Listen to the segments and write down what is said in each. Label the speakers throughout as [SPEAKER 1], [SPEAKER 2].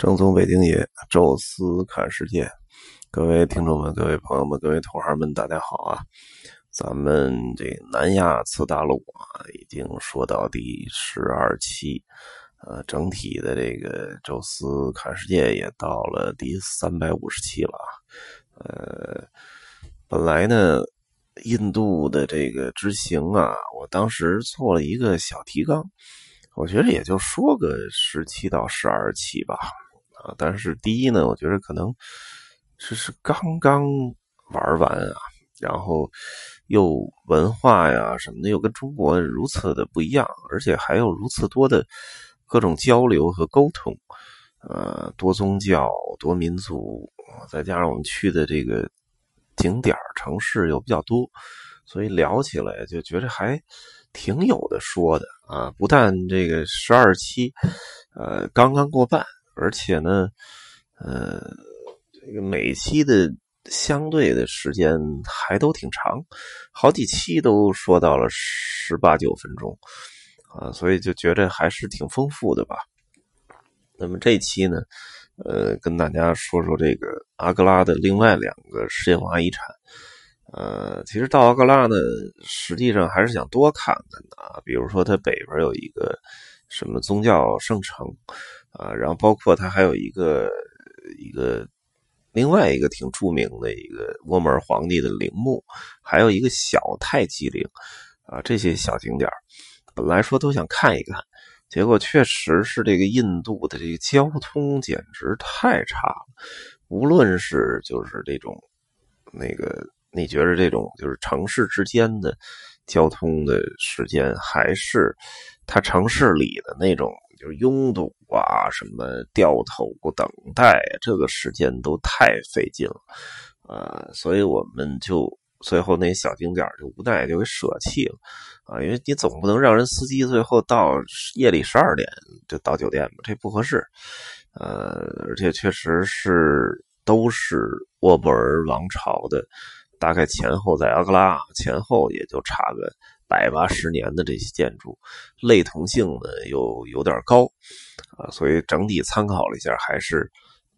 [SPEAKER 1] 正宗北京爷，宙斯看世界，各位听众们、各位朋友们、各位同行们，大家好啊！咱们这南亚次大陆啊，已经说到第十二期，呃，整体的这个宙斯看世界也到了第三百五十期了啊。呃，本来呢，印度的这个之行啊，我当时做了一个小提纲，我觉得也就说个十七到十二期吧。啊，但是第一呢，我觉得可能是是刚刚玩完啊，然后又文化呀什么的又跟中国如此的不一样，而且还有如此多的各种交流和沟通，呃，多宗教、多民族，再加上我们去的这个景点城市又比较多，所以聊起来就觉得还挺有的说的啊。不但这个十二期，呃，刚刚过半。而且呢，呃，这个每期的相对的时间还都挺长，好几期都说到了十八九分钟啊，所以就觉得还是挺丰富的吧。那么这期呢，呃，跟大家说说这个阿格拉的另外两个世界文化遗产。呃，其实到阿格拉呢，实际上还是想多看看的啊，比如说它北边有一个什么宗教圣城。啊，然后包括它还有一个一个另外一个挺著名的一个沃莫尔皇帝的陵墓，还有一个小泰姬陵，啊，这些小景点本来说都想看一看，结果确实是这个印度的这个交通简直太差了，无论是就是这种那个你觉得这种就是城市之间的交通的时间，还是它城市里的那种。就是拥堵啊，什么掉头等待，这个时间都太费劲了，呃，所以我们就最后那小景点就无奈就给舍弃了，啊，因为你总不能让人司机最后到夜里十二点就到酒店吧，这不合适，呃，而且确实是都是沃布尔王朝的，大概前后在阿格拉前后也就差个。百八十年的这些建筑，类同性呢又有点高，啊，所以整体参考了一下，还是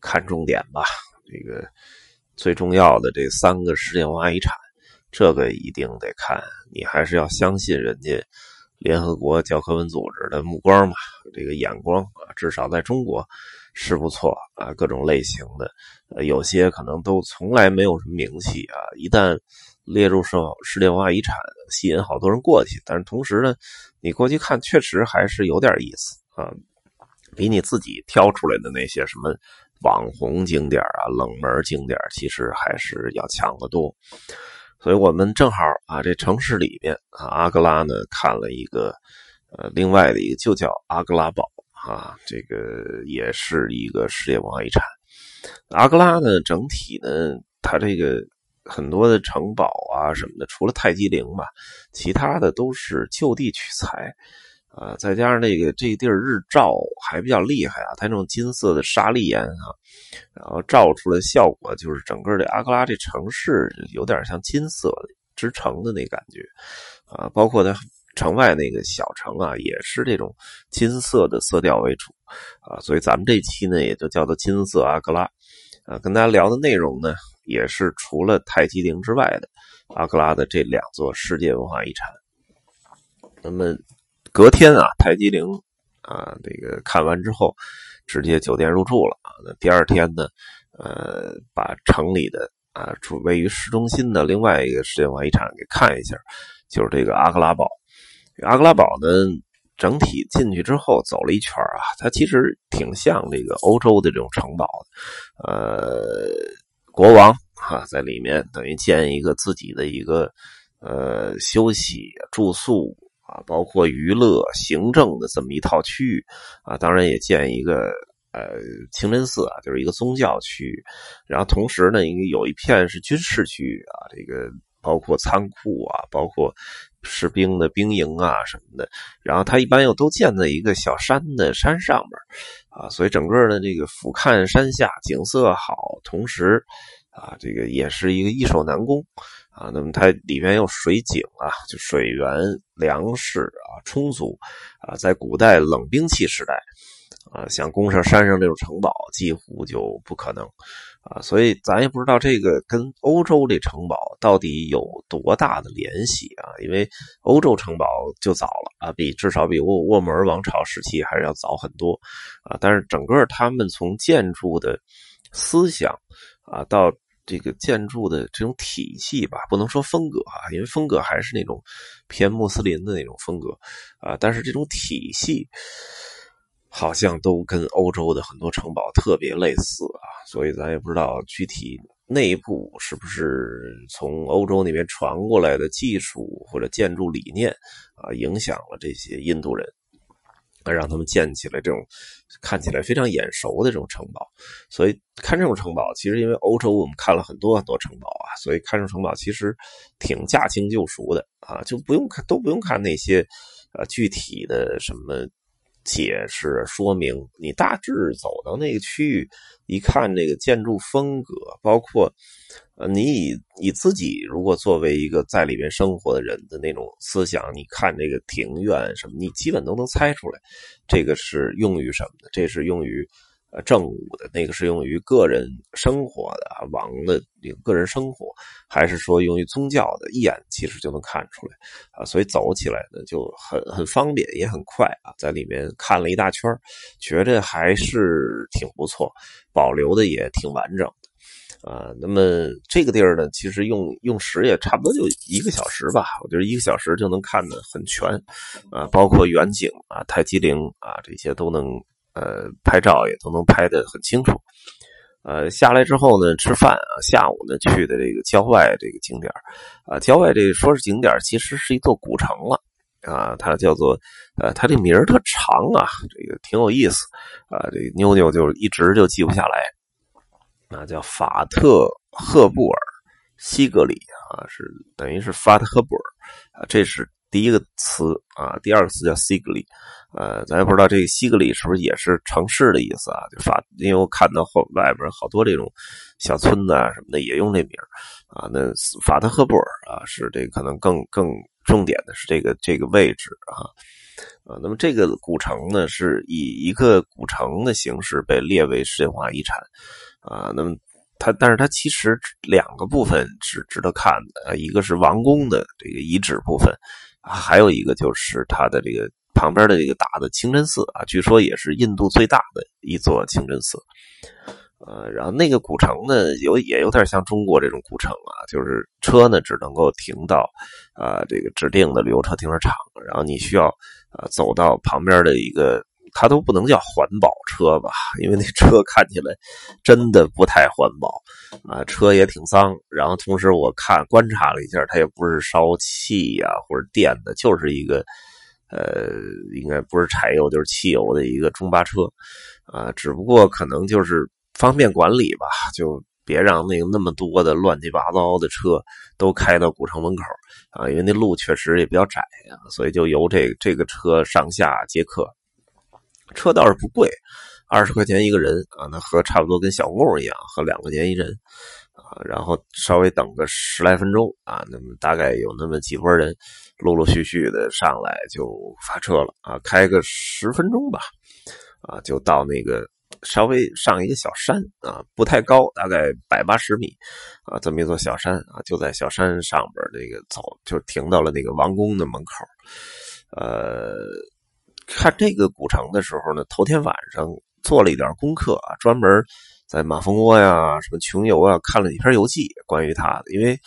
[SPEAKER 1] 看重点吧。这个最重要的这三个世界文化遗产，这个一定得看。你还是要相信人家联合国教科文组织的目光嘛，这个眼光啊，至少在中国是不错啊。各种类型的，呃，有些可能都从来没有什么名气啊，一旦。列入世世界文化遗产，吸引好多人过去。但是同时呢，你过去看，确实还是有点意思啊，比你自己挑出来的那些什么网红景点啊、冷门景点，其实还是要强得多。所以我们正好啊，这城市里边啊，阿格拉呢看了一个呃，另外的一个就叫阿格拉堡啊，这个也是一个世界文化遗产。阿格拉呢，整体呢，它这个。很多的城堡啊什么的，除了泰姬陵吧，其他的都是就地取材，啊，再加上那个这地儿日照还比较厉害啊，它那种金色的沙砾岩啊，然后照出来效果就是整个这阿克拉这城市有点像金色之城的那感觉，啊，包括它城外那个小城啊，也是这种金色的色调为主，啊，所以咱们这期呢也就叫做金色阿格拉，啊，跟大家聊的内容呢。也是除了泰姬陵之外的阿格拉的这两座世界文化遗产。那么隔天啊，泰姬陵啊，这个看完之后，直接酒店入住了啊。那第二天呢，呃，把城里的啊，位于市中心的另外一个世界文化遗产给看一下，就是这个阿格拉堡。阿格拉堡呢，整体进去之后走了一圈啊，它其实挺像这个欧洲的这种城堡，呃。国王哈在里面等于建一个自己的一个呃休息住宿啊，包括娱乐行政的这么一套区域啊，当然也建一个呃清真寺啊，就是一个宗教区域。然后同时呢，应该有一片是军事区域啊，这个包括仓库啊，包括士兵的兵营啊什么的。然后它一般又都建在一个小山的山上面。啊，所以整个的这个俯瞰山下，景色好，同时啊，这个也是一个易守难攻啊。那么它里面有水井啊，就水源、粮食啊充足啊。在古代冷兵器时代啊，想攻上山上这种城堡几乎就不可能啊，所以咱也不知道这个跟欧洲这城堡到底有多大的联系啊，因为欧洲城堡就早了啊，比至少比沃沃门王朝时期还是要早很多啊，但是整个他们从建筑的思想啊到。这个建筑的这种体系吧，不能说风格啊，因为风格还是那种偏穆斯林的那种风格啊，但是这种体系好像都跟欧洲的很多城堡特别类似啊，所以咱也不知道具体内部是不是从欧洲那边传过来的技术或者建筑理念啊，影响了这些印度人。让他们建起来这种看起来非常眼熟的这种城堡，所以看这种城堡，其实因为欧洲我们看了很多很多城堡啊，所以看这种城堡其实挺驾轻就熟的啊，就不用看都不用看那些呃具体的什么。解释说明，你大致走到那个区域，一看这个建筑风格，包括呃，你以你自己如果作为一个在里面生活的人的那种思想，你看这个庭院什么，你基本都能猜出来，这个是用于什么的，这是用于。呃，政务的那个是用于个人生活的，王的个个人生活，还是说用于宗教的？一眼其实就能看出来啊，所以走起来呢就很很方便，也很快啊，在里面看了一大圈觉着还是挺不错，保留的也挺完整的啊。那么这个地儿呢，其实用用时也差不多就一个小时吧，我觉得一个小时就能看得很全啊，包括远景啊、泰姬陵啊这些都能。呃，拍照也都能拍得很清楚。呃，下来之后呢，吃饭啊，下午呢去的这个郊外这个景点啊，郊外这说是景点其实是一座古城了啊，它叫做呃，它这名儿特长啊，这个挺有意思啊，这妞妞就一直就记不下来，那叫法特赫布尔西格里啊，是等于是法特赫布尔啊，这是。第一个词啊，第二个词叫西格里，呃，咱也不知道这个西格里是不是也是城市的意思啊？就法，因为我看到后外边好多这种小村子啊什么的也用这名啊。那法特赫布尔啊，是这个可能更更重点的是这个这个位置啊啊。那么这个古城呢，是以一个古城的形式被列为世界文化遗产啊。那么。它，但是它其实两个部分是值得看的，一个是王宫的这个遗址部分，还有一个就是它的这个旁边的这个大的清真寺啊，据说也是印度最大的一座清真寺。呃，然后那个古城呢，有也有点像中国这种古城啊，就是车呢只能够停到啊这个指定的旅游车停车场，然后你需要啊走到旁边的一个。它都不能叫环保车吧，因为那车看起来真的不太环保啊，车也挺脏。然后同时我看观察了一下，它也不是烧气呀或者电的，就是一个呃，应该不是柴油就是汽油的一个中巴车啊。只不过可能就是方便管理吧，就别让那那么多的乱七八糟的车都开到古城门口啊，因为那路确实也比较窄啊，所以就由这这个车上下接客。车倒是不贵，二十块钱一个人啊，那和差不多跟小木一样，和两块钱一人啊。然后稍微等个十来分钟啊，那么大概有那么几拨人陆陆续续的上来就发车了啊，开个十分钟吧啊，就到那个稍微上一个小山啊，不太高，大概百八十米啊，这么一座小山啊，就在小山上边那个走，就停到了那个王宫的门口，呃。看这个古城的时候呢，头天晚上做了一点功课啊，专门在马蜂窝呀、什么穷游啊看了几篇游记，关于它的。因为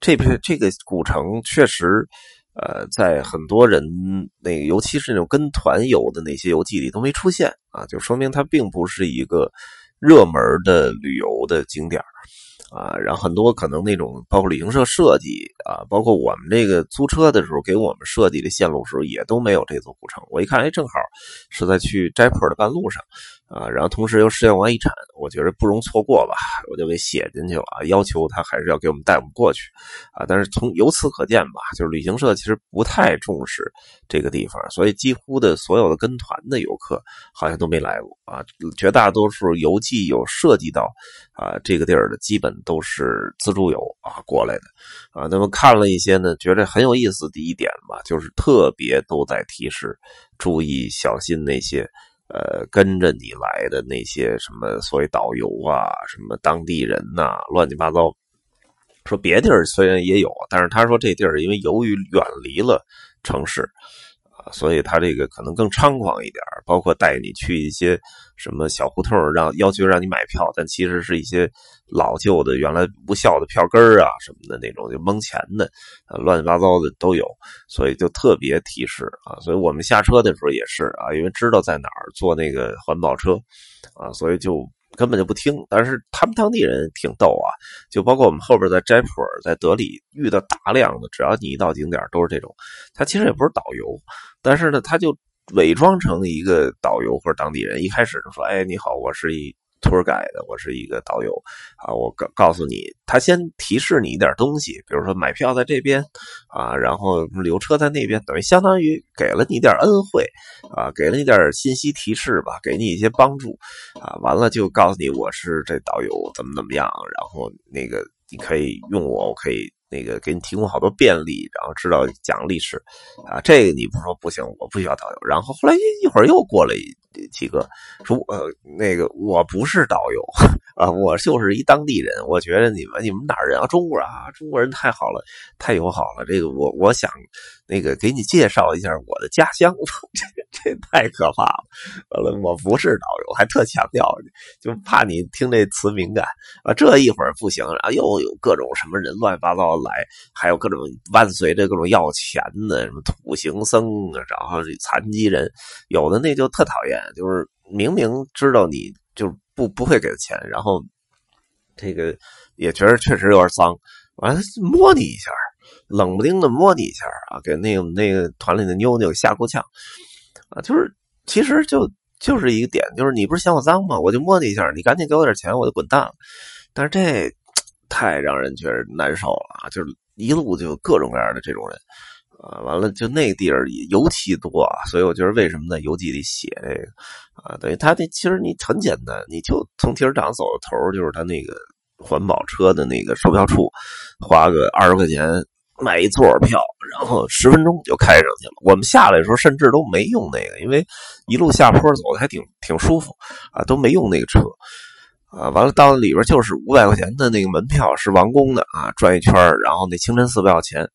[SPEAKER 1] 这篇这个古城确实，呃，在很多人那个，尤其是那种跟团游的那些游记里都没出现啊，就说明它并不是一个热门的旅游的景点啊，然后很多可能那种包括旅行社设计啊，包括我们这个租车的时候给我们设计的线路时候，也都没有这座古城。我一看，哎，正好是在去斋普尔的半路上。啊，然后同时又世界文化遗产，我觉得不容错过吧，我就给写进去了啊。要求他还是要给我们带我们过去，啊，但是从由此可见吧，就是旅行社其实不太重视这个地方，所以几乎的所有的跟团的游客好像都没来过啊。绝大多数游记有涉及到啊这个地儿的，基本都是自助游啊过来的啊。那么看了一些呢，觉得很有意思的一点吧，就是特别都在提示注意小心那些。呃，跟着你来的那些什么所谓导游啊，什么当地人呐，乱七八糟。说别地儿虽然也有，但是他说这地儿因为由于远离了城市。所以他这个可能更猖狂一点，包括带你去一些什么小胡同，让要求让你买票，但其实是一些老旧的、原来无效的票根啊什么的那种，就蒙钱的，乱七八糟的都有。所以就特别提示啊，所以我们下车的时候也是啊，因为知道在哪儿坐那个环保车啊，所以就。根本就不听，但是他们当地人挺逗啊，就包括我们后边在斋普尔、在德里遇到大量的，只要你一到景点都是这种。他其实也不是导游，但是呢，他就伪装成一个导游或者当地人，一开始就说：“哎，你好，我是一。” Tour guide，我是一个导游啊，我告告诉你，他先提示你一点东西，比如说买票在这边啊，然后留车在那边，等于相当于给了你点恩惠啊，给了你点信息提示吧，给你一些帮助啊，完了就告诉你我是这导游怎么怎么样，然后那个你可以用我，我可以。那个给你提供好多便利，然后知道讲历史，啊，这个你不说不行，我不需要导游。然后后来一会儿又过来几个，说呃那个我不是导游啊，我就是一当地人。我觉得你们你们哪儿人啊？中国人啊，中国人太好了，太友好了。这个我我想那个给你介绍一下我的家乡，这这太可怕了。完了，我不是导游，还特强调，就怕你听这词敏感啊。这一会儿不行，然后又有各种什么人乱七八糟。来，还有各种伴随着各种要钱的，什么土行僧，然后这残疾人，有的那就特讨厌，就是明明知道你就不不会给他钱，然后这个也觉得确实有点脏，完了摸你一下，冷不丁的摸你一下啊，给那个那个团里的妞妞吓够呛啊，就是其实就就是一个点，就是你不是嫌我脏吗？我就摸你一下，你赶紧给我点钱，我就滚蛋了。但是这。太让人觉得难受了啊！就是一路就各种各样的这种人啊，完了就那地儿尤其多，所以我觉得为什么在游记里写这个啊？等于他那其实你很简单，你就从停车场走到头，就是他那个环保车的那个售票处，花个二十块钱买一座票，然后十分钟就开上去了。我们下来的时候甚至都没用那个，因为一路下坡走的还挺挺舒服啊，都没用那个车。啊，完了，到里边就是五百块钱的那个门票，是王宫的啊，转一圈然后那清真寺不要钱。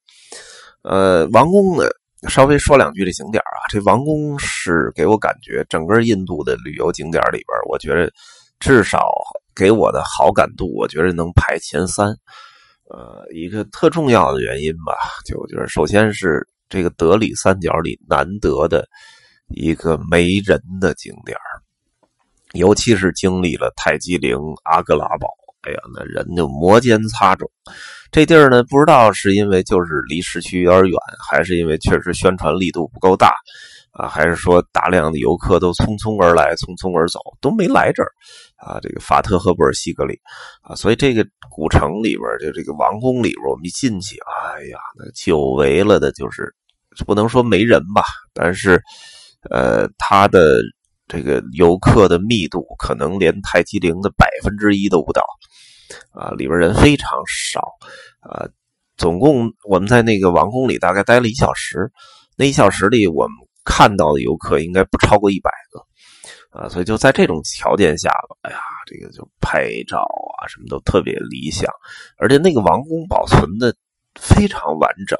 [SPEAKER 1] 呃，王宫呢，稍微说两句这景点啊，这王宫是给我感觉整个印度的旅游景点里边，我觉得至少给我的好感度，我觉得能排前三。呃，一个特重要的原因吧，就就是首先是这个德里三角里难得的一个没人的景点尤其是经历了泰姬陵、阿格拉堡，哎呀，那人就摩肩擦踵。这地儿呢，不知道是因为就是离市区有点远，还是因为确实宣传力度不够大啊，还是说大量的游客都匆匆而来、匆匆而走，都没来这儿啊？这个法特赫布尔西格里啊，所以这个古城里边就这个王宫里边，我们一进去，哎呀，那久违了的，就是不能说没人吧，但是呃，他的。这个游客的密度可能连泰姬陵的百分之一都不到，啊，里边人非常少，啊，总共我们在那个王宫里大概待了一小时，那一小时里我们看到的游客应该不超过一百个，啊，所以就在这种条件下吧，哎呀，这个就拍照啊什么都特别理想，而且那个王宫保存的非常完整，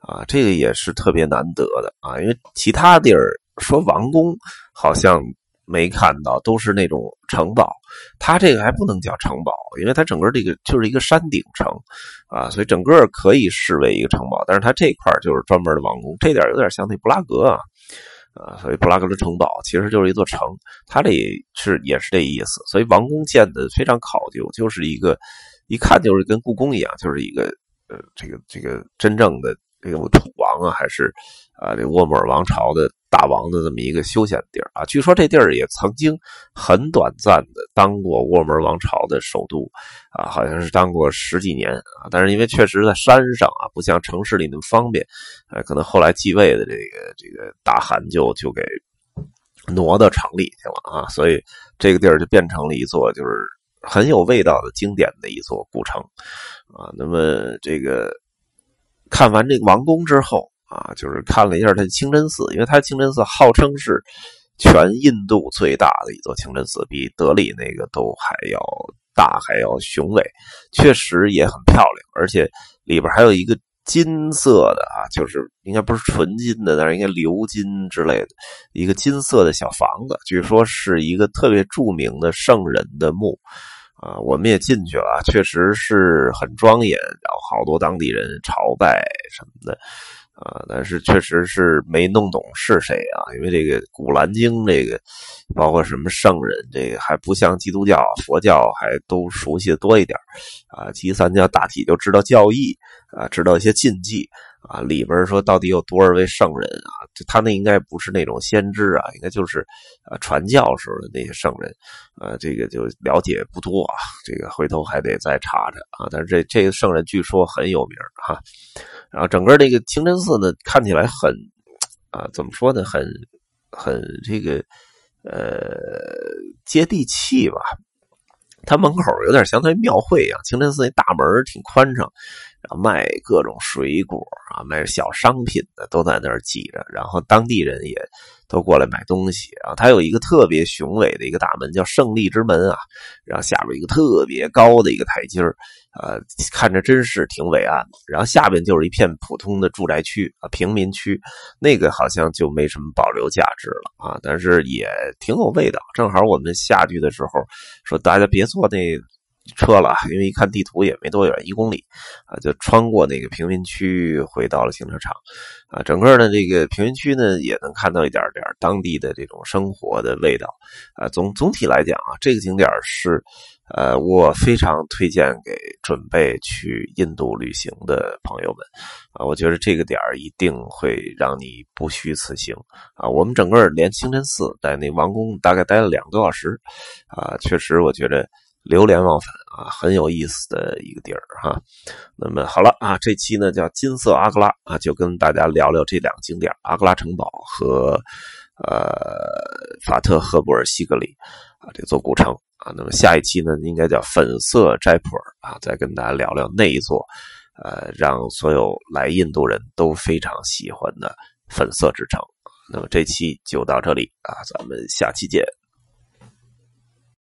[SPEAKER 1] 啊，这个也是特别难得的啊，因为其他地儿。说王宫好像没看到，都是那种城堡。它这个还不能叫城堡，因为它整个这个就是一个山顶城啊，所以整个可以视为一个城堡。但是它这块就是专门的王宫，这点有点像那布拉格啊啊，所以布拉格的城堡其实就是一座城，它这是也是这意思。所以王宫建的非常考究，就是一个一看就是跟故宫一样，就是一个呃这个这个真正的这个土王啊，还是啊这沃尔王朝的。大王的这么一个休闲地儿啊，据说这地儿也曾经很短暂的当过沃门王朝的首都啊，好像是当过十几年啊。但是因为确实在山上啊，不像城市里那么方便，呃，可能后来继位的这个这个大汗就就给挪到城里去了啊，所以这个地儿就变成了一座就是很有味道的经典的一座古城啊。那么这个看完这个王宫之后。啊，就是看了一下它清真寺，因为它清真寺号称是全印度最大的一座清真寺，比德里那个都还要大，还要雄伟，确实也很漂亮，而且里边还有一个金色的啊，就是应该不是纯金的，但是应该鎏金之类的一个金色的小房子，据说是一个特别著名的圣人的墓啊，我们也进去了，确实是很庄严，然后好多当地人朝拜什么的。啊，但是确实是没弄懂是谁啊，因为这个《古兰经》这个，包括什么圣人，这个还不像基督教、佛教还都熟悉的多一点啊。基三教大体就知道教义啊，知道一些禁忌啊，里边说到底有多少位圣人啊？他那应该不是那种先知啊，应该就是啊传教时候的那些圣人啊，这个就了解不多啊，这个回头还得再查查啊。但是这这个圣人据说很有名哈。然后整个这个清真寺呢，看起来很，啊，怎么说呢，很，很这个，呃，接地气吧。它门口有点相当于庙会一样，清真寺那大门挺宽敞。然后卖各种水果啊，卖小商品的都在那儿挤着，然后当地人也都过来买东西啊。它有一个特别雄伟的一个大门，叫胜利之门啊。然后下边一个特别高的一个台阶呃，看着真是挺伟岸。然后下边就是一片普通的住宅区啊，平民区，那个好像就没什么保留价值了啊，但是也挺有味道。正好我们下去的时候说，大家别坐那。车了，因为一看地图也没多远，一公里啊，就穿过那个平民区，回到了停车场啊。整个呢，这个平民区呢，也能看到一点点当地的这种生活的味道啊。总总体来讲啊，这个景点是呃，我非常推荐给准备去印度旅行的朋友们啊。我觉得这个点一定会让你不虚此行啊。我们整个连清真寺在那王宫大概待了两个多小时啊，确实我觉得。流连忘返啊，很有意思的一个地儿哈。那么好了啊，这期呢叫金色阿格拉啊，就跟大家聊聊这两个景点——阿格拉城堡和呃法特赫布尔西格里啊这座古城啊。那么下一期呢，应该叫粉色斋普尔啊，再跟大家聊聊那一座呃让所有来印度人都非常喜欢的粉色之城。那么这期就到这里啊，咱们下期见。